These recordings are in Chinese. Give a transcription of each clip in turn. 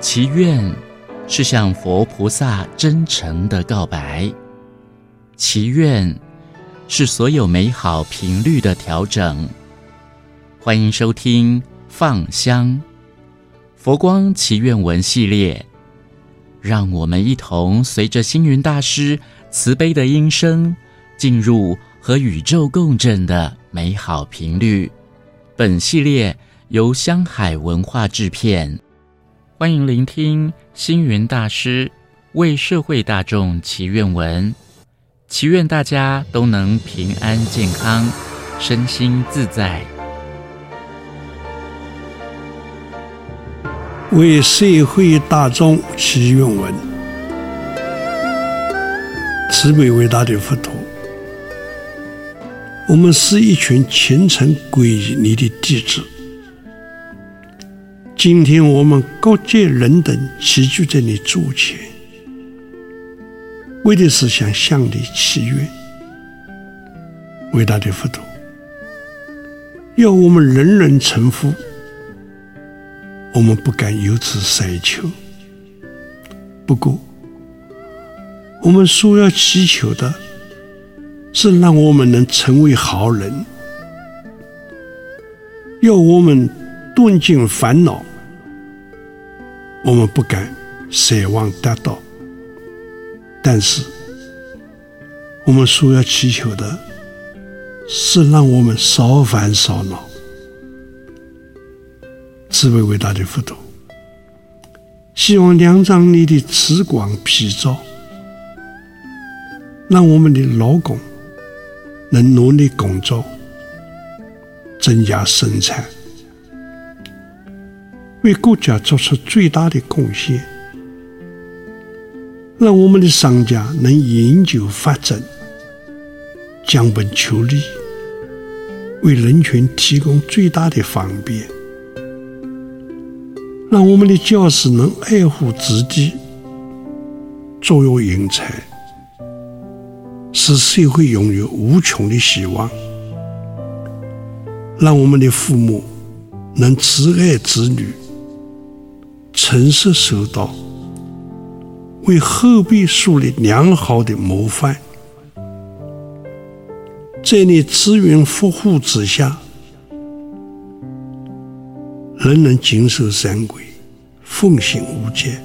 祈愿是向佛菩萨真诚的告白，祈愿是所有美好频率的调整。欢迎收听《放香佛光祈愿文》系列，让我们一同随着星云大师慈悲的音声，进入和宇宙共振的美好频率。本系列由香海文化制片。欢迎聆听星云大师为社会大众祈愿文，祈愿大家都能平安健康，身心自在。为社会大众祈愿文，慈悲伟大的佛陀，我们是一群虔诚皈依你的弟子。今天我们各界人等齐聚在你座前，为的是想向你祈愿。伟大的佛陀，要我们人人成佛，我们不敢有此奢求。不过，我们所要祈求的，是让我们能成为好人，要我们断尽烦恼。我们不敢奢望得到，但是我们所要祈求的，是让我们少烦少恼。慈悲伟大的佛陀，希望两掌你的慈光披照，让我们的劳工能努力工作，增加生产。为国家做出最大的贡献，让我们的商家能研究发展，降本求利，为人群提供最大的方便；让我们的教师能爱护子弟，作育英才，使社会拥有无穷的希望；让我们的父母能慈爱子女。诚实守道，为后辈树立良好的模范。在你慈云福护之下，人人谨守三规，奉行五戒；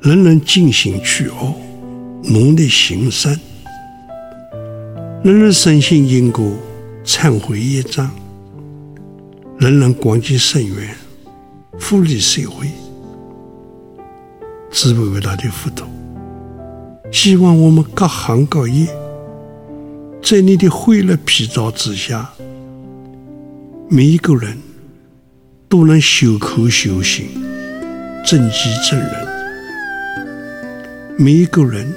人人尽心去恶，努力行善；人人深信因果，忏悔业障；人人广结善缘。福利社会，慈悲伟大的佛陀，希望我们各行各业，在你的惠乐披照之下，每一个人都能修口修心，正己正人；每一个人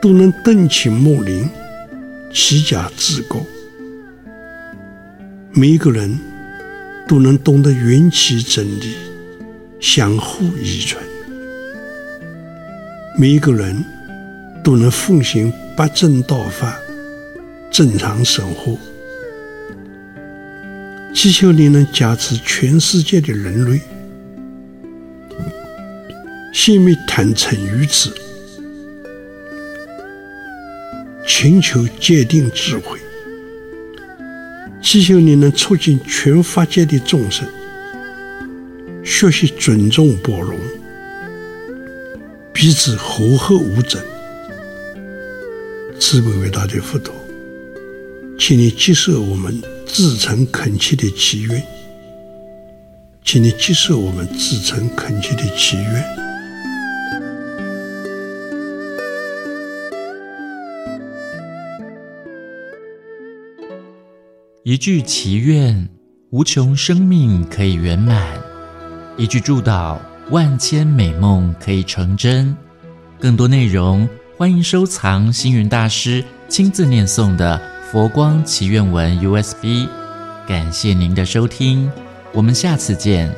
都能敦亲睦邻，齐家治国；每一个人。都能懂得缘起真理，相互依存；每一个人都能奉行八正道法，正常生活。祈求你能加持全世界的人类，熄灭贪嗔愚痴，勤求界定智慧。祈求你能促进全法界的众生学习尊重包容，彼此和合无争。慈悲伟大的佛陀，请你接受我们至诚恳切的祈愿，请你接受我们至诚恳切的祈愿。一句祈愿，无穷生命可以圆满；一句祝祷，万千美梦可以成真。更多内容，欢迎收藏星云大师亲自念诵的《佛光祈愿文》USB。感谢您的收听，我们下次见。